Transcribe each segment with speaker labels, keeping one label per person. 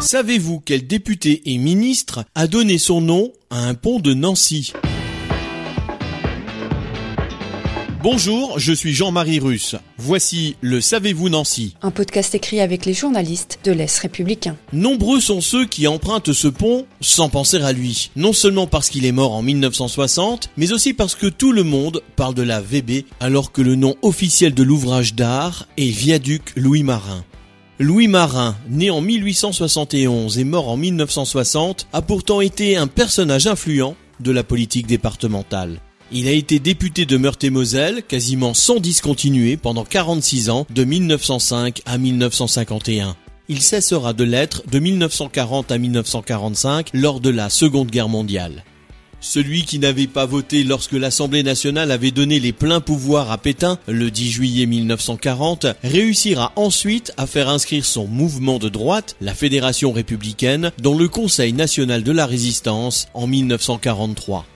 Speaker 1: Savez-vous quel député et ministre a donné son nom à un pont de Nancy? Bonjour, je suis Jean-Marie Russe. Voici le Savez-vous Nancy
Speaker 2: Un podcast écrit avec les journalistes de l'Est républicain.
Speaker 1: Nombreux sont ceux qui empruntent ce pont sans penser à lui. Non seulement parce qu'il est mort en 1960, mais aussi parce que tout le monde parle de la VB alors que le nom officiel de l'ouvrage d'art est Viaduc Louis Marin. Louis Marin, né en 1871 et mort en 1960, a pourtant été un personnage influent de la politique départementale. Il a été député de Meurthe-et-Moselle, quasiment sans discontinuer pendant 46 ans, de 1905 à 1951. Il cessera de l'être de 1940 à 1945 lors de la Seconde Guerre mondiale. Celui qui n'avait pas voté lorsque l'Assemblée nationale avait donné les pleins pouvoirs à Pétain le 10 juillet 1940 réussira ensuite à faire inscrire son mouvement de droite, la Fédération républicaine, dans le Conseil national de la résistance en 1943.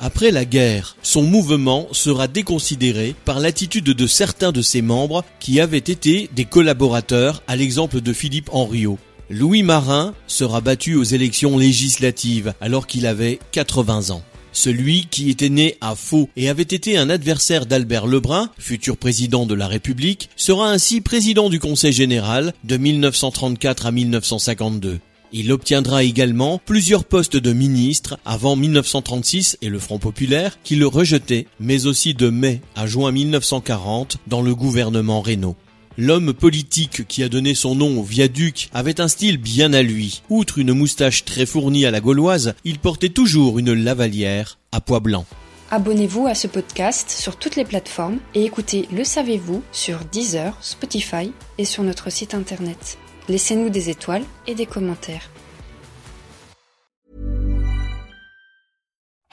Speaker 1: Après la guerre, son mouvement sera déconsidéré par l'attitude de certains de ses membres qui avaient été des collaborateurs à l'exemple de Philippe Henriot. Louis Marin sera battu aux élections législatives alors qu'il avait 80 ans. Celui qui était né à Faux et avait été un adversaire d'Albert Lebrun, futur président de la République, sera ainsi président du Conseil général de 1934 à 1952. Il obtiendra également plusieurs postes de ministre avant 1936 et le Front populaire qui le rejetait, mais aussi de mai à juin 1940 dans le gouvernement Reynaud. L'homme politique qui a donné son nom au viaduc avait un style bien à lui. Outre une moustache très fournie à la gauloise, il portait toujours une lavalière à pois blanc.
Speaker 2: Abonnez-vous à ce podcast sur toutes les plateformes et écoutez Le Savez-vous sur Deezer, Spotify et sur notre site internet. Laissez-nous des étoiles et des commentaires.